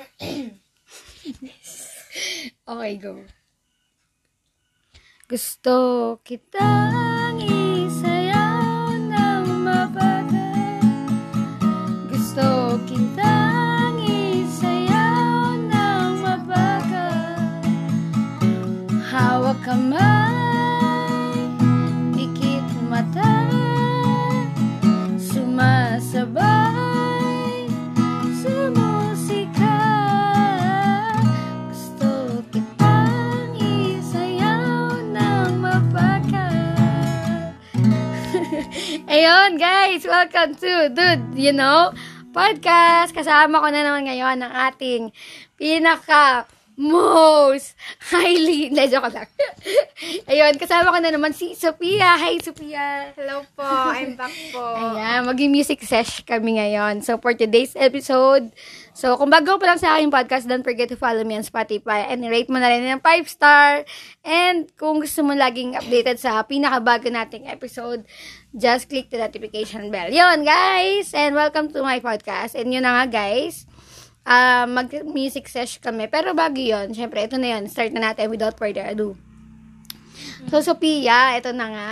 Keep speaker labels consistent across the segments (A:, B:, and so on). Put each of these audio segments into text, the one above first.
A: okay, go. Gusto kitang isayaw ng mabagal. Gusto kitang isayaw ng mabagal. Hawak kamay, pikit mata, sumasabay Ayun, guys, welcome to Dude, you know, podcast. Kasama ko na naman ngayon ang ating pinaka most highly, hindi, joke lang. Ayun, kasama ko na naman si Sophia. Hi, Sophia.
B: Hello po, I'm back po.
A: Ayan, maging music sesh kami ngayon. So, for today's episode, so, kung bago pa lang sa aking podcast, don't forget to follow me on Spotify and rate mo na rin ng 5 star. And kung gusto mo laging updated sa pinakabago nating episode, just click the notification bell. Yun, guys! And welcome to my podcast. And yun na nga, guys. Uh, mag-music sesh kami. Pero bago yun, syempre, ito na yun. Start na natin without further ado. So, Sophia, ito na nga.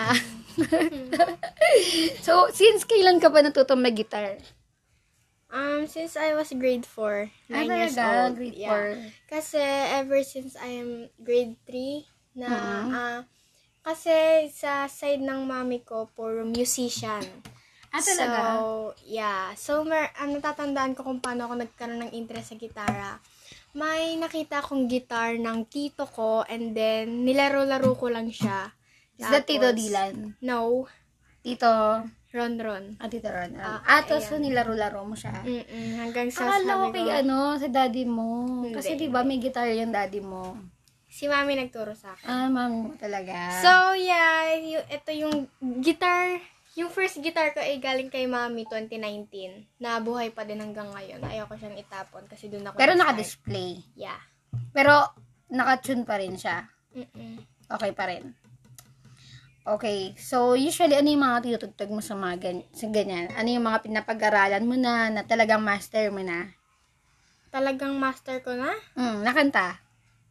A: so, since kailan ka ba natutong mag-guitar?
B: Um, since I was grade 4, 9
A: Ah,
B: years
A: talaga?
B: old.
A: Grade
B: yeah.
A: four.
B: Kasi ever since I am grade 3, na,
A: Mhm.
B: ah, kasi sa side ng mami ko, puro musician.
A: Ah, talaga?
B: So, yeah. So, mer ang natatandaan ko kung paano ako nagkaroon ng interest sa gitara. May nakita akong guitar ng tito ko and then nilaro-laro ko lang siya.
A: Is that Tito Dylan?
B: No.
A: Tito,
B: Ron Ron.
A: ah, Tito Ron.
B: Ah,
A: Ah, tapos so nilaro-laro mo siya.
B: Mm-mm, hanggang sa
A: Akala ko kay ano, sa daddy mo.
B: Hindi,
A: Kasi di ba may guitar yung daddy mo.
B: si mami nagturo sa akin.
A: Ah, mami mo talaga.
B: So, yeah, yung, ito yung guitar, yung first guitar ko ay galing kay mami 2019. Nabuhay pa din hanggang ngayon. Ayoko siyang itapon kasi doon ako
A: Pero naka-display.
B: Yeah.
A: Pero naka-tune pa rin siya.
B: Mm-mm.
A: Okay pa rin. Okay. So, usually, ano yung mga tinutugtog mo sa mga gan- sa ganyan? Ano yung mga pinapag-aralan mo na, na talagang master mo na?
B: Talagang master ko na.
A: Hmm, nakanta.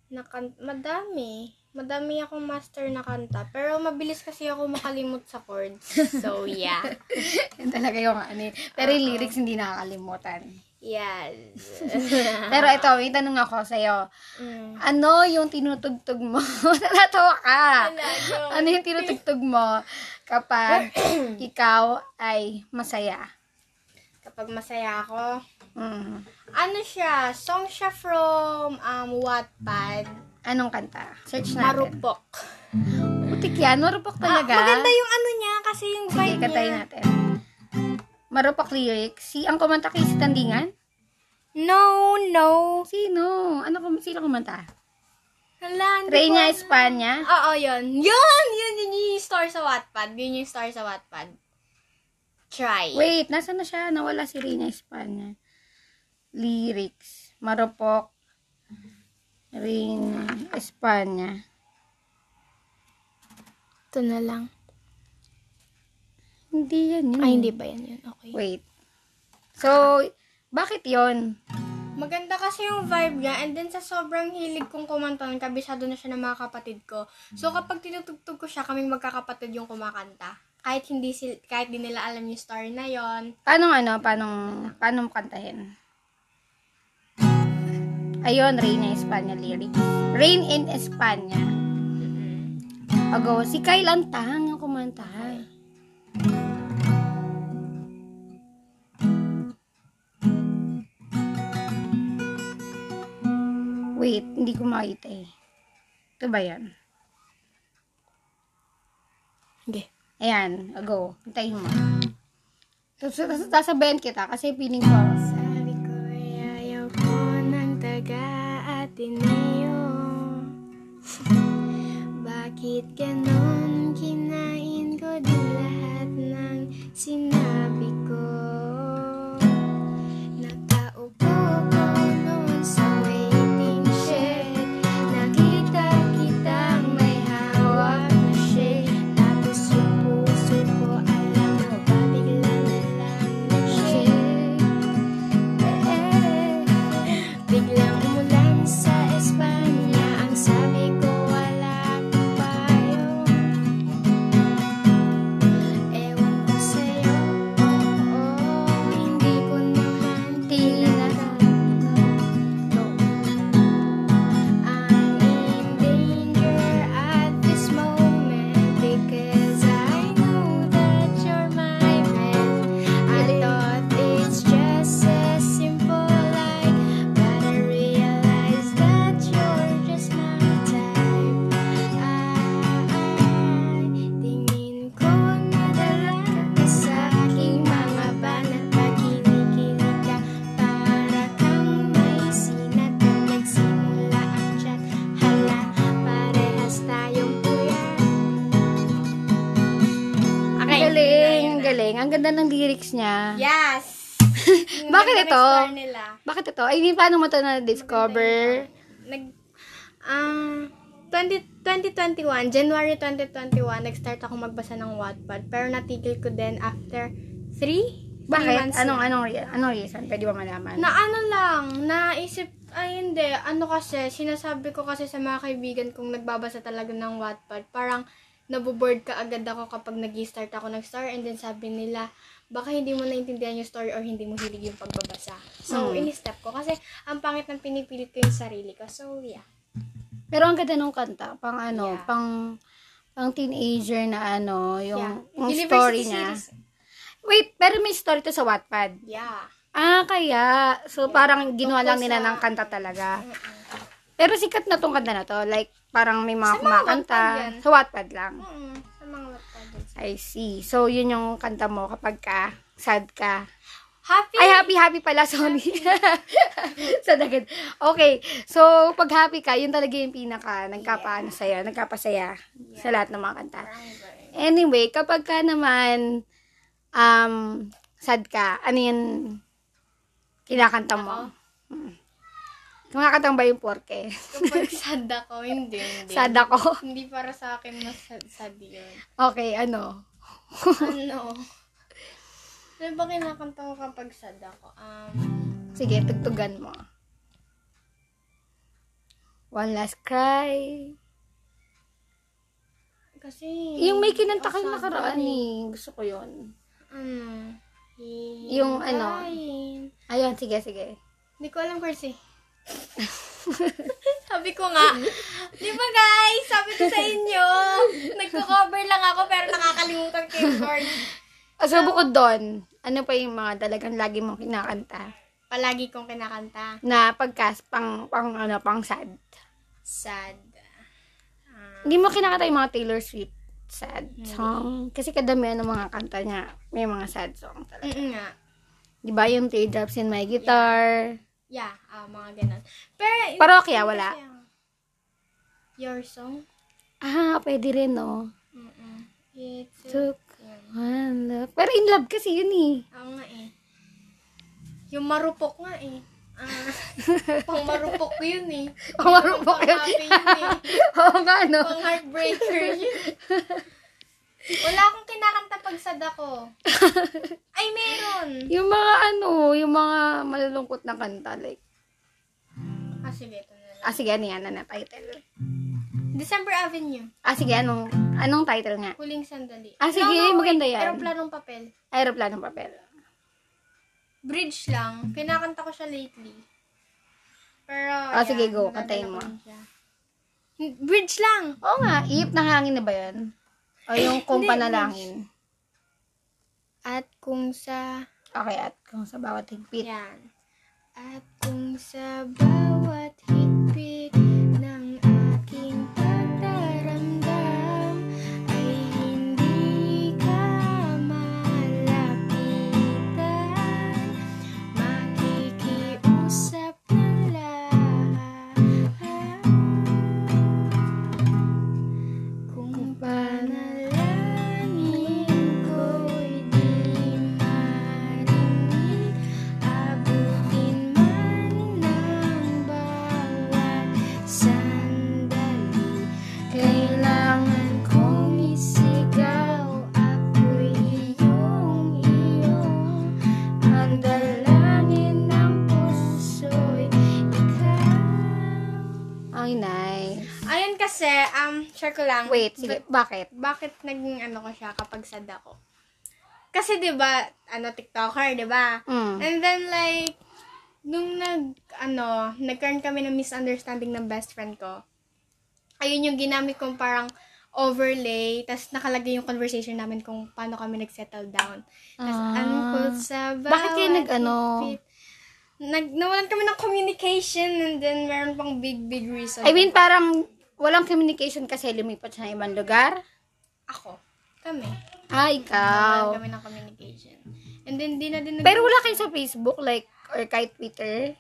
B: Nakan madami. Madami akong master na kanta. Pero mabilis kasi ako makalimot sa chords. So, yeah.
A: Yan talaga yung ano eh. Pero yung lyrics hindi nakakalimutan.
B: Yes.
A: Pero ito, may tanong ako sa'yo.
B: mm.
A: Ano yung tinutugtog mo? Natatawa ka. Ano yung tinutugtog mo kapag ikaw ay masaya?
B: Kapag masaya ako,
A: Mm.
B: ano siya, song siya from um, Wattpad.
A: Anong kanta? Search natin.
B: Marupok.
A: Putik yan. Marupok talaga.
B: Ah, maganda yung ano niya kasi yung
A: Sige,
B: vibe
A: kantayin
B: niya.
A: natin. Marupok lyrics. Si, ang kumanta kay si Tandingan?
B: No, no.
A: Sino? Ano, kum- sino kumanta?
B: Hala, hindi
A: Reina
B: ko alam.
A: Espanya?
B: Oo, yun. Yun! Yun, yun yung star sa Wattpad. Yun yung star sa Wattpad. Try.
A: Wait, nasa na siya? Nawala si Reina Espanya. Lyrics. Marupok. Reina Espanya.
B: Ito na lang.
A: Hindi yan yun.
B: Ay, hindi ba yan yun? Okay.
A: Wait. So, bakit yon?
B: Maganda kasi yung vibe niya and then sa sobrang hilig kong kumanta, kabisado na siya ng mga kapatid ko. So kapag tinutugtog ko siya, kaming magkakapatid yung kumakanta. Kahit hindi sil kahit di nila alam yung story na yon.
A: Paano ano? Paano, paano kantahin? Ayun, Reina Espanya lyrics. Rain in Espanya. Ago, si Kyle Antang ang kumanta. Wait, hindi ko makita eh. Ito ba yan?
B: Hindi.
A: Ayan, ago. Hintayin mo. Tapos sasabayan kita kasi
B: Sabi ko taga-Ateneo Bakit ganon kinain ko din lahat ng sinabi
A: ganda ng lyrics niya.
B: Yes!
A: Bakit ito?
B: nila.
A: Bakit ito? Ay, hindi, paano mo ito na-discover?
B: Nag, um, 20, 2021, January 2021, nag-start ako magbasa ng Wattpad. Pero natigil ko din after 3?
A: Bakit? Anong, anong, anong reason? Pwede ba malaman?
B: Na ano lang, naisip, ay hindi, ano kasi, sinasabi ko kasi sa mga kaibigan kong nagbabasa talaga ng Wattpad, parang naboboard ka agad ako kapag nag start ako nag-star and then sabi nila, baka hindi mo naintindihan yung story or hindi mo hilig yung pagbabasa. So,
A: Hmm.
B: ini-step ko kasi ang pangit ng pinipilit ko yung sarili ko. So, yeah.
A: Pero ang ganda ng kanta, pang ano,
B: Yeah.
A: pang pang teenager na ano, yung,
B: yeah.
A: yung
B: University
A: story niya.
B: series.
A: Wait, pero may story to sa Wattpad.
B: Yeah.
A: Ah, kaya. So, parang ginawa lang nila
B: sa-
A: ng kanta talaga. Pero sikat na tong kanta na to. Like, parang may mga
B: Sa mga
A: kumakanta.
B: Yan.
A: Sa Wattpad lang.
B: Mm, sa mga Wattpad.
A: I see. So, yun yung kanta mo kapag ka, sad ka.
B: Happy!
A: Ay, happy, happy pala. Sorry. sa dagad. Okay. So, pag happy ka, yun talaga yung pinaka nagkapaano sa'yo, nagkapasaya sa lahat ng mga kanta. Anyway, kapag ka naman um, sad ka, ano yun kinakanta mo? Hmm. Kumakanta mo ba yung porke?
B: Kapag sad ako, hindi, hindi.
A: Sad ako.
B: Hindi para sa akin mas sad, sad yun.
A: Okay, ano?
B: ano? Ano ba kinakanta ko kapag sad ako? Um,
A: Sige, tugtugan mo. One last cry.
B: kasi...
A: Yung may kinanta ka
B: Ang sad
A: nakaraan
B: yun
A: eh. Gusto ko yun.
B: Ano?
A: Yung ano? Ayun, sige, sige.
B: Hindi ko alam kasi. sabi ko nga, di ba guys, sabi ko sa inyo, nagko-cover lang ako pero nakakalimutan ko yung chord.
A: So, bukod doon, ano pa yung mga talagang lagi mong kinakanta?
B: Palagi kong kinakanta.
A: Na pagkas, pang, pang, ano, pang sad.
B: Sad. Ah,
A: Hindi mo kinakanta yung mga Taylor Swift sad song. Kasi kadamihan ng mga kanta niya, may mga sad song talaga.
B: mm nga.
A: Di ba yung Teardrops in My Guitar?
B: Yeah, ah, mga ganun. Pero,
A: Parokya, wala.
B: Your song?
A: Ah, pwede rin, no?
B: Mm-mm. It's
A: Took one love. Pero in love kasi yun eh.
B: Oo nga eh. Yung marupok nga eh. Ah, pang marupok yun eh.
A: Pang marupok
B: Pang
A: yun.
B: happy yun eh.
A: Oo nga, no?
B: Pang heartbreaker yun. Wala akong kinakanta pag sad ako. Ay, meron.
A: Yung mga ano, yung mga malulungkot na kanta, like,
B: Ah, sige, ito na lang.
A: ah, sige, ano yan, ano na title?
B: December Avenue.
A: Ah, sige, anong, anong title nga?
B: Huling sandali.
A: Ah, sige, maganda yan.
B: Aeroplanong papel.
A: Aeroplanong papel.
B: Bridge lang. Kinakanta ko siya lately. Pero,
A: Ah, sige, go. Kantayin mo.
B: Bridge lang.
A: Oo nga, iip ng hangin na ba yun? O yung kumpa na
B: Hindi,
A: langin?
B: At kung sa
A: Okay, at kung sa bawat higpit.
B: Yan. At kung sa bawat share ko lang.
A: Wait, sige, bakit?
B: bakit naging ano ko siya kapag sad ako. Kasi 'di ba, ano TikToker, 'di ba?
A: Mm.
B: And then like nung nag ano, nagkaroon kami ng misunderstanding ng best friend ko. Ayun yung ginamit kong parang overlay, tas nakalagay yung conversation namin kung paano kami nag-settle down. Tas
A: Ah.
B: unquote sa bawat
A: Bakit kayo nag-ano?
B: Nag, nawalan kami ng communication and then meron pang big, big reason.
A: I mean, parang walang communication kasi lumipat siya ng ibang lugar.
B: ako. Kami.
A: Ah, ikaw.
B: kami ng communication. And then, di na din nag-
A: Pero wala kayo sa Facebook, like, or kahit Twitter?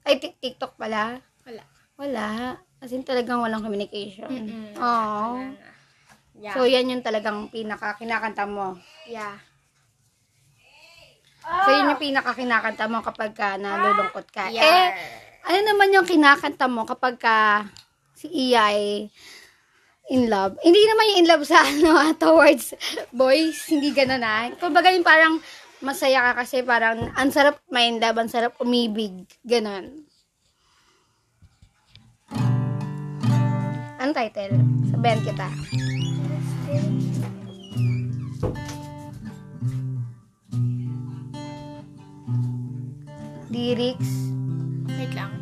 A: Ay, Tik- TikTok pala?
B: Wala.
A: Wala. As in, talagang walang communication.
B: Mm-mm.
A: Oo.
B: Wala na. Yeah.
A: So, yan yung talagang pinaka kinakanta mo.
B: yeah.
A: So, yun yung pinaka kinakanta mo kapag ka nalulungkot ka.
B: Yeah.
A: Eh, ano naman yung kinakanta mo kapag ka si Iya ay in love? Hindi naman yung in love sa ano, ah, towards boys. Hindi ganun na. Kumbaga yung parang masaya ka kasi parang ang sarap mind love, ang sarap umibig. Ganun. Ang title? Sabihan kita. Lyrics.
B: Wait lang.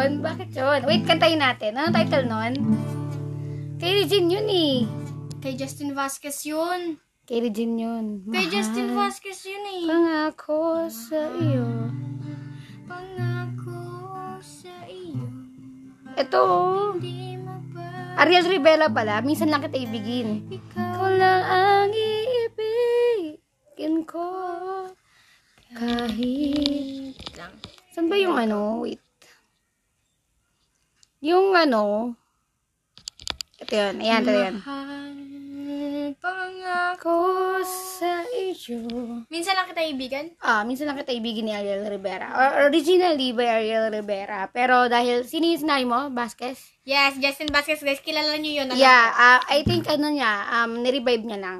B: Yun,
A: bakit yun? Wait, kantayin natin. Anong title nun? Kay Regine yun eh.
B: Kay Justin Vasquez yun.
A: Kay Regine yun.
B: Kay
A: Mahal,
B: Justin Vasquez yun eh.
A: Pangako sa iyo.
B: Pangako sa iyo,
A: Ito, oh. Ariel Rivera pala. Minsan lang kita ibigin.
B: Ikaw
A: lang ang iibigin ko. Kahit...
B: lang.
A: Saan ba yung ano? Wait. Yung ano... Ito yun. Ayan, ito yun.
B: Pangako.
A: Ako sa iyo.
B: Minsan lang kita ibigan?
A: Ah, minsan lang kita ibigin ni Ariel Rivera. Or, originally by Ariel Rivera. Pero dahil, sino yung mo? Vasquez?
B: Yes, Justin Vasquez, guys. Kilala niyo yun. alam
A: Yeah, ah, I think ano niya, um, nirevive niya lang.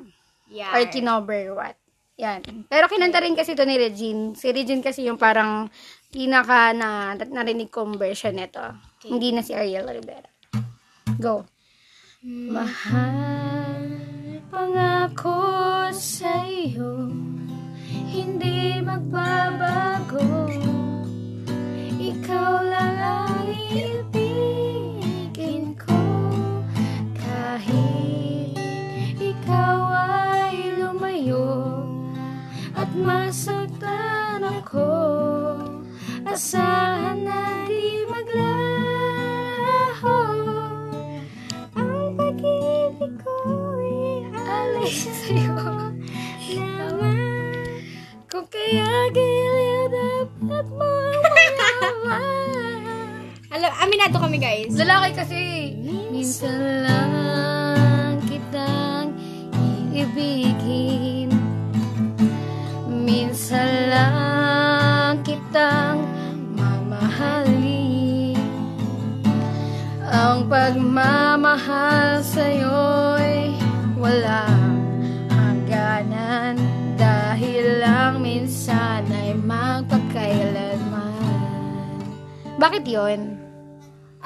B: Yeah.
A: Or kinover what. Yan. Pero kinanta rin kasi ito ni Regine. Si Regine kasi yung parang pinaka na narinig kong version nito. Hindi na si Ariel Rivera. Go. Mahal, pangako sa iyo, hindi magbabago. Ikaw lang ang ibigin ko, kahit ikaw ay lumayo at masaktan ako. Asahan Lalaki kasi. Minsan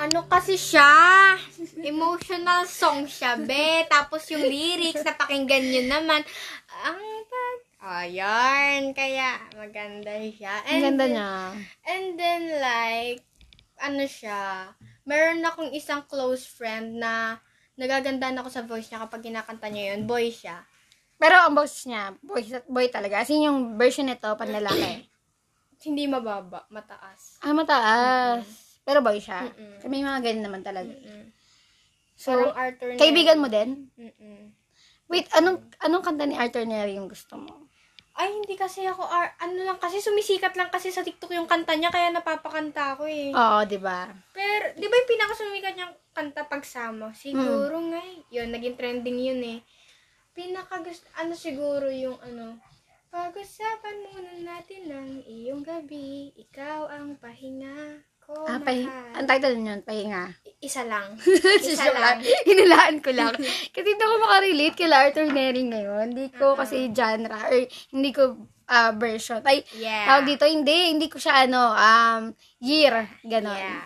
B: Ano kasi siya? Emotional song siya, be. Tapos yung lyrics, napakinggan nyo naman. Ang pag... Ayan. Kaya, maganda siya.
A: Ang ganda
B: then-
A: niya.
B: And then, like, ano siya, meron akong isang close friend na nagagandaan ako sa voice niya kapag kinakanta niya yun. Boy siya.
A: Pero ang boss niya, boy, boy talaga. As in, yung version nito, panlalaki.
B: Hindi mababa, mataas.
A: ah, mataas. Pero boy siya.
B: Mm-mm.
A: May mga ganyan naman talaga.
B: Mm.
A: So,
B: Parang Arthur Neri.
A: kaibigan mo din?
B: Mm-mm.
A: Wait, anong anong kanta ni Arthur Neri yung gusto mo?
B: Ay, hindi kasi ako, ar- ano lang kasi, sumisikat lang kasi sa TikTok yung kanta niya, kaya napapakanta ako eh.
A: Oo, di ba?
B: Pero, di ba yung pinakasumikat niyang kanta pagsama? Siguro nga eh. Yun, naging trending yun eh. Pinaka gusto, ano siguro yung ano, pag-usapan muna natin ng iyong gabi, ikaw ang pahinga ko,
A: Ah, pahi-
B: mahal.
A: ang title niyon, Pahinga.
B: Isa lang.
A: Isa
B: Isa lang.
A: Hinilaan ko lang. kasi hindi ako makarelate kay Arthur Neri ngayon. Hindi ko kasi genre, or hindi ko ah, version. Ay,
B: Yeah.
A: tawag dito, hindi. Hindi ko siya, ano, um, year. Ganon.
B: Yeah.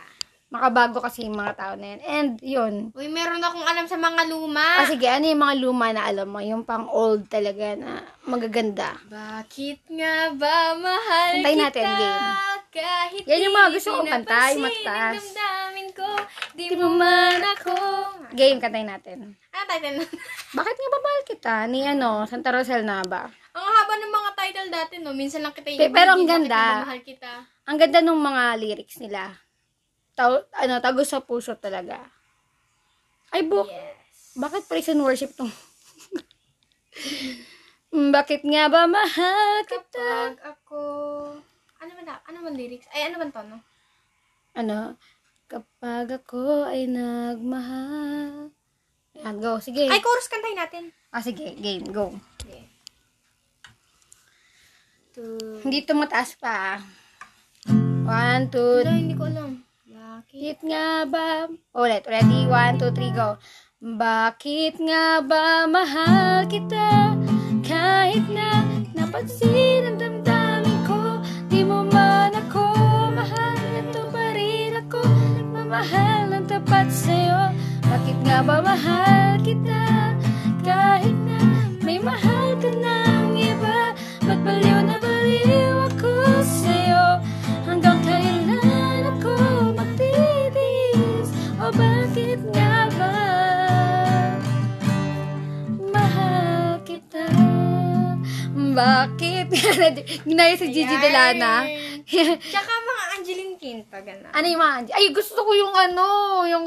A: Makabago kasi yung mga tao na yun. And, yun.
B: Uy, meron akong alam sa mga luma.
A: Ah, sige, ano yung mga luma na alam mo? Yung pang old talaga na magaganda.
B: Bakit nga ba mahal
A: Kantayin
B: kita?
A: natin, game.
B: Kahit
A: Yan yung mga gusto kong kanta, yung
B: damdamin ko, di, mo man ako.
A: Game, kantayin natin.
B: Ano title nun?
A: Bakit nga ba mahal kita? Ni ano, Santa Rosel na ba?
B: ang haba ng mga title dati, no? Minsan lang kita
A: Pe- pero ang ganda.
B: mahal kita.
A: Ang ganda nung mga lyrics nila. Taw, ano, tago sa puso talaga. Ay, book.
B: Yes.
A: Bakit praise and worship tong? Bakit nga ba mahal kita?
B: Kapag ako... Ano man, ano man lyrics? Ay, ano man tono?
A: Ano? Kapag ako ay nagmahal. Ayan, go. Sige.
B: Ay, chorus kantahin natin.
A: Ah, sige. Game. Go.
B: Okay. Two.
A: Hindi ito mataas pa. ah. One, two,
B: Wala, hindi ko alam. Bakit?
A: Bakit nga ba? Ulit. Ready? One, two, three, go. Bakit nga ba mahal kita? Kahit na napansin ang damdamin nagmamahal ng tapat sa'yo. Bakit nga ba mahal kita? Kahit na may mahal ka ng iba, ba't baliw na baliw ako sa'yo? Hanggang kailan ako magtitiis? O bakit nga ba mahal kita? Bakit? Ginaya si Gigi. Delana.
B: Tsaka mga Quinto, gano'n.
A: ano yung mga... Ay, gusto ko yung ano, yung...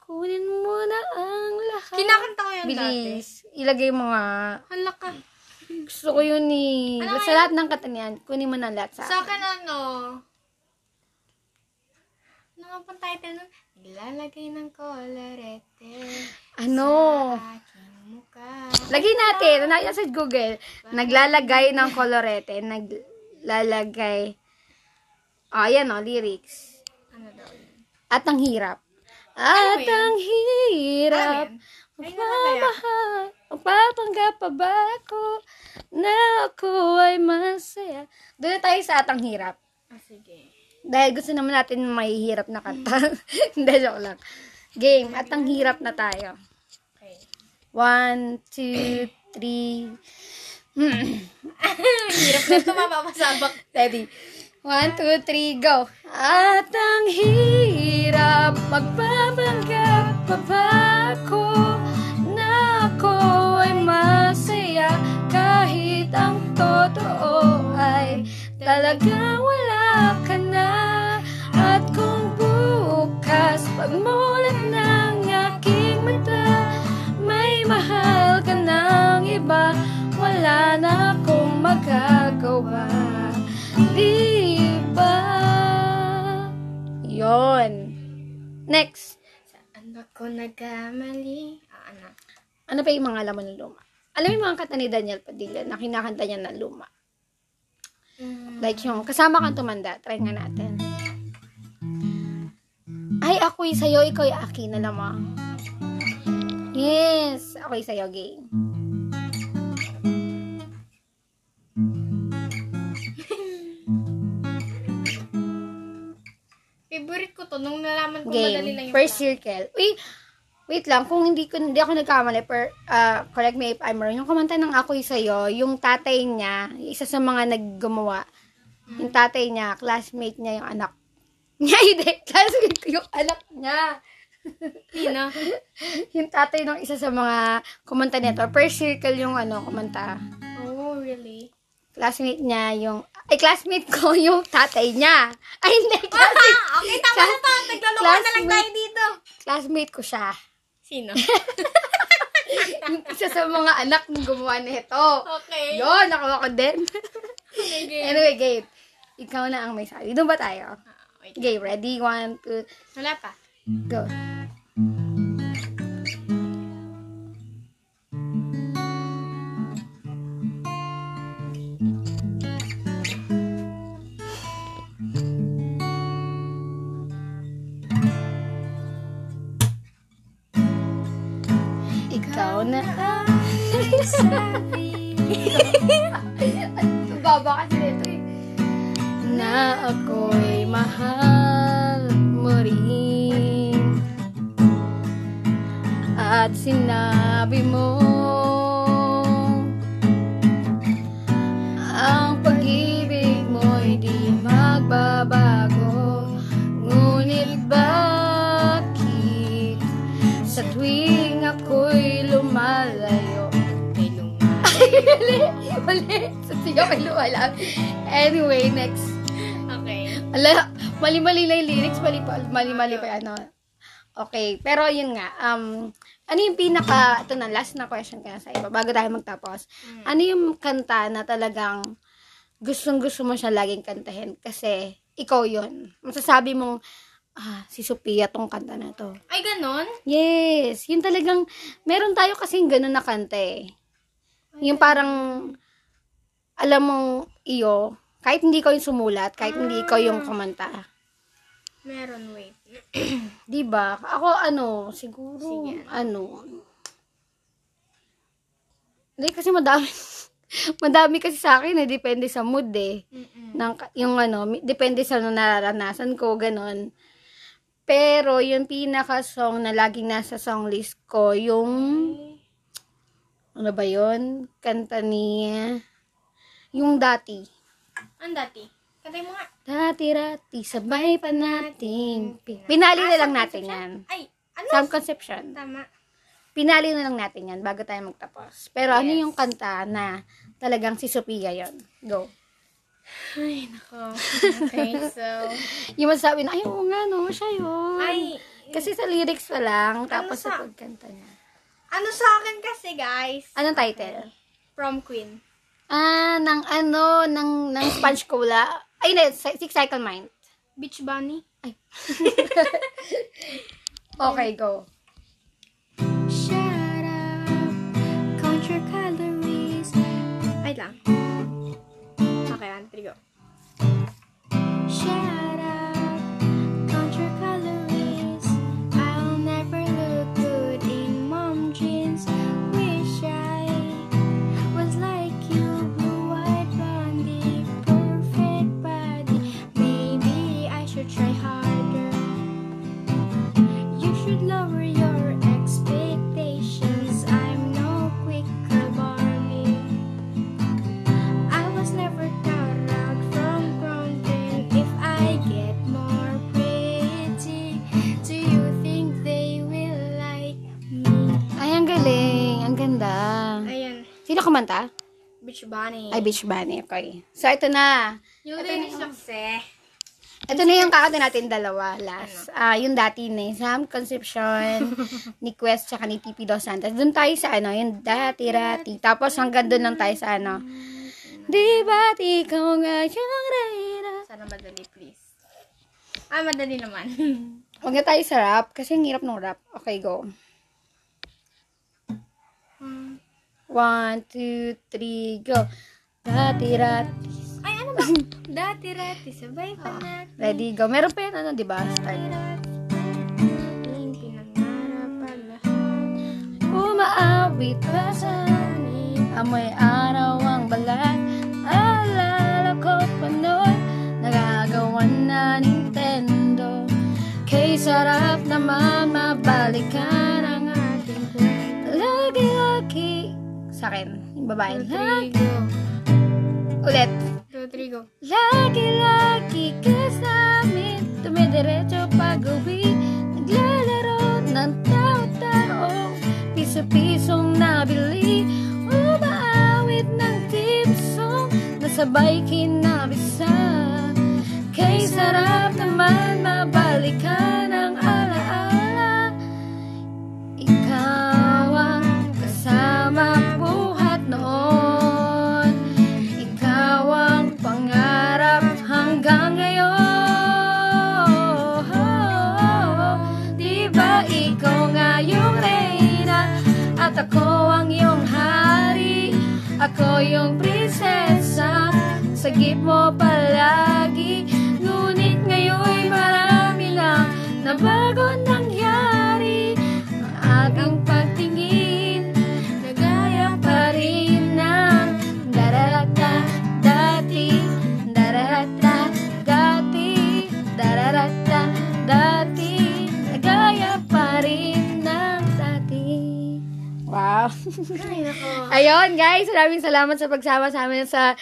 A: Kunin mo na ang lahat.
B: Kinakanta ko yun dati.
A: Bilis. Ilagay mo nga.
B: Hala ka.
A: Gusto ko yun ni...
B: Ano
A: sa lahat ng kata niyan, kunin mo na lahat sa
B: Sa
A: akin.
B: akin ano? Ano nga pang title nun? Naglalagay ng kolorete
A: Ano?
B: sa aking mukha.
A: Lagay natin. Nasa sa Google. Naglalagay ng kolorete. Naglalagay. Oh, ayan o, lyrics.
B: Ano daw yun?
A: At ang hirap. At
B: Ano yun?
A: ang hirap.
B: Ano ano?
A: Magpapahal. Magpapanggap pa ba ako na ako ay masaya? Doon na tayo sa at ang hirap.
B: Ah, sige.
A: Dahil gusto naman natin may hirap na kanta. Hindi, joke lang. Game. At ang hirap na tayo.
B: Okay.
A: One, two, three. Hmm.
B: Hirap na ito, mapapasabak.
A: Ready? One, two, three, go. At ang hirap magpapanggap pa ba ako na ako ay masaya kahit ang totoo ay talagang
B: ako nagkamali? Ah, ano?
A: Ano pa yung mga laman ng luma? Alam mo yung mga kanta ni Daniel Padilla na kinakanta niya ng luma?
B: Mm,
A: Like yung kasama kang tumanda. Try nga natin. Ay, ako'y sa'yo, ikaw'y akin na lamang. Yes, ako'y sa'yo, game.
B: Favorite ko to. Nung nalaman ko madali lang
A: Game.
B: yung
A: First
B: plot.
A: circle. Uy, wait lang. Kung hindi, ko, hindi ako nagkamali, per, ah, correct me if I'm wrong, yung kumanta ng Ako'y Sa'yo, yung tatay niya, isa sa mga naggumawa, yung tatay niya, classmate niya yung anak. Niya, hindi. Classmate ko yung anak niya.
B: Sino?
A: yung tatay ng isa sa mga kumanta nito. First circle yung ano, kumanta.
B: Oh, really?
A: Classmate niya yung, ay, classmate ko yung tatay niya. Ay, hindi. Classmate,
B: Ah, okay, tama na to. Nagluluwa na lang
A: Classmate.
B: tayo dito.
A: classmate ko siya.
B: Sino?
A: isa sa mga anak ng gumawa nito.
B: Okay.
A: Yun, nakuha ko din.
B: Sige.
A: anyway, Gabe, ikaw na ang may sabi. Doon ba tayo?
B: Ah, wait.
A: Gabe, ready? One, two,
B: Wala pa.
A: go. Na baba kasi nito eh. Na ako'y mahal Mali, mali. Sa sigaw ay lumala. Anyway, next.
B: Okay.
A: Ala, mali-mali na yung lyrics, mali pa, mali-mali pa yung ano. Okay, pero yun nga, um, ano yung pinaka, ito na, last na question kaya sa iba, bago tayo magtapos. Ano yung kanta na talagang gustong gusto mo siya laging kantahin? Kasi, ikaw yon Masasabi mong, ah, si Sophia tong kanta na to.
B: Ay, ganon?
A: Yes, yun talagang, meron tayo kasing ganun na kanta eh. Yung parang, alam mong iyo, kahit hindi ko yung sumulat, kahit hindi ko yung kumanta.
B: Meron, wait.
A: Di ba? Ako ano, siguro,
B: Sige.
A: ano. Hindi kasi madami. madami kasi sa akin eh, depende sa mood eh.
B: Mm-mm.
A: Ng, yung ano, depende sa nararanasan ko, ganun. Pero yung pinaka song na laging nasa song list ko, yung, ano ba yun? Kanta ni, yung dati.
B: Ang dati. Kantay mo nga.
A: Dati-rati, sabay pa natin. Pi- Pinali na
B: Ah,
A: lang
B: Sam
A: natin yan.
B: Ay, ano?
A: Sam Conception.
B: Tama.
A: Pinali na lang natin yan bago tayo magtapos. Pero ano
B: Yes.
A: yung kanta na talagang si Sophia yon Go.
B: Ay, nako. Okay, so.
A: Yung masasabi na, ay, oo nga, no, siya yun.
B: Ay,
A: Kasi sa lyrics pa lang, tapos
B: sa-
A: sa pagkanta niya.
B: Ano sa akin kasi, guys?
A: Anong title?
B: Prom Queen.
A: Ah, ng ano, ng, ng Sponge Cola. Ay, hindi, Six Cycle Mind.
B: Beach Bunny.
A: Okay, go.
B: Shut up, count your calories. Ay lang. Okay, one, three, go. Shut up,
A: Sino kumanta?
B: Beach Bunny.
A: Ay, Beach Bunny. Okay. So, ito na.
B: yung lyrics kasi.
A: Ito na yung kakanta natin dalawa last. Ah, yung dati ni Sam Concepcion, ni Quest, tsaka ni TP Dos Santos. Doon tayo sa ano, yung dati-rati. Tapos hanggang doon lang tayo sa ano. Di ba't ikaw nga yung reyna?
B: Sana madali, please. Ah, madali naman.
A: Huwag na tayo sa rap, kasi ang hirap ng rap. Okay, go. One, two, three, go. Dati-rati.
B: Ay, ano ba? Dati-rati, sabay pa natin.
A: Ready, go. Meron pa yan, ano, di ba? Start. Umaawit pa sa amin Amoy araw ang balat Alala ko pa noon Nagagawan na Nintendo Kay sarap naman mabalikan Sa akin, yung babae. Lagi- Ulit. Lagi-lagi kasama. Tumidiretso pag-uwi Naglalaro ng tao-tao. Piso-pisong nabili. Umaawit ng tip song Nasabay kinabisa. Kay sarap naman mabalikan ang ikaw nga reyna At ako ang iyong hari. Ako yung prinsesa Sagip mo palagi Ayun, guys, maraming salamat sa pagsama sa amin sa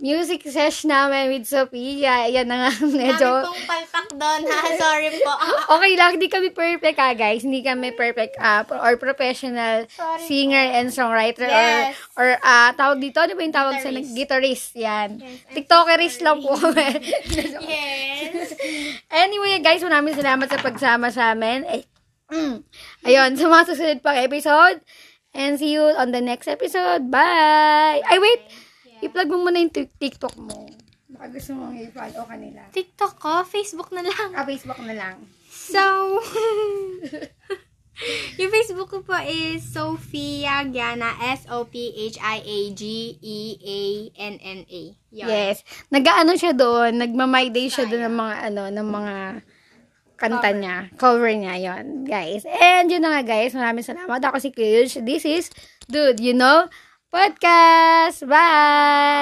A: music sesh namin with Sophia. Ayan na nga, medyo...
B: Dami pong palpak doon, ha? Sorry po.
A: Okay lang, hindi kami perfect ha, guys. Hindi kami perfect uh, or professional
B: Sorry
A: singer and songwriter
B: Yes.
A: or or ah, tawag dito, ano ba yung tawag sa
B: Guitarist.
A: guitarist? Yan.
B: Yes,
A: TikTokerist lang po kami.
B: yes.
A: anyway, guys, maraming salamat sa pagsama sa amin. Eh, Mm. Ayun, sa mga susunod pang episode. And see you on the next episode. Bye! Ay, wait! I-plug mo muna yung tik- TikTok mo. Baka gusto mo i-follow kanila.
B: TikTok ko, Facebook na lang.
A: Ah, Facebook na lang.
B: So, yung Facebook ko po is Sophia Giana, E S-O-P-H-I-A-G-E-A-N-N-A. Yun.
A: Yes. Nag-ano siya doon, nagma-my day siya doon ng mga ano, ng mga kanta niya. Cover niya, yon guys. And yun na nga, guys. Maraming salamat. Ako si Kuya This is Dude, you know, podcast. Bye!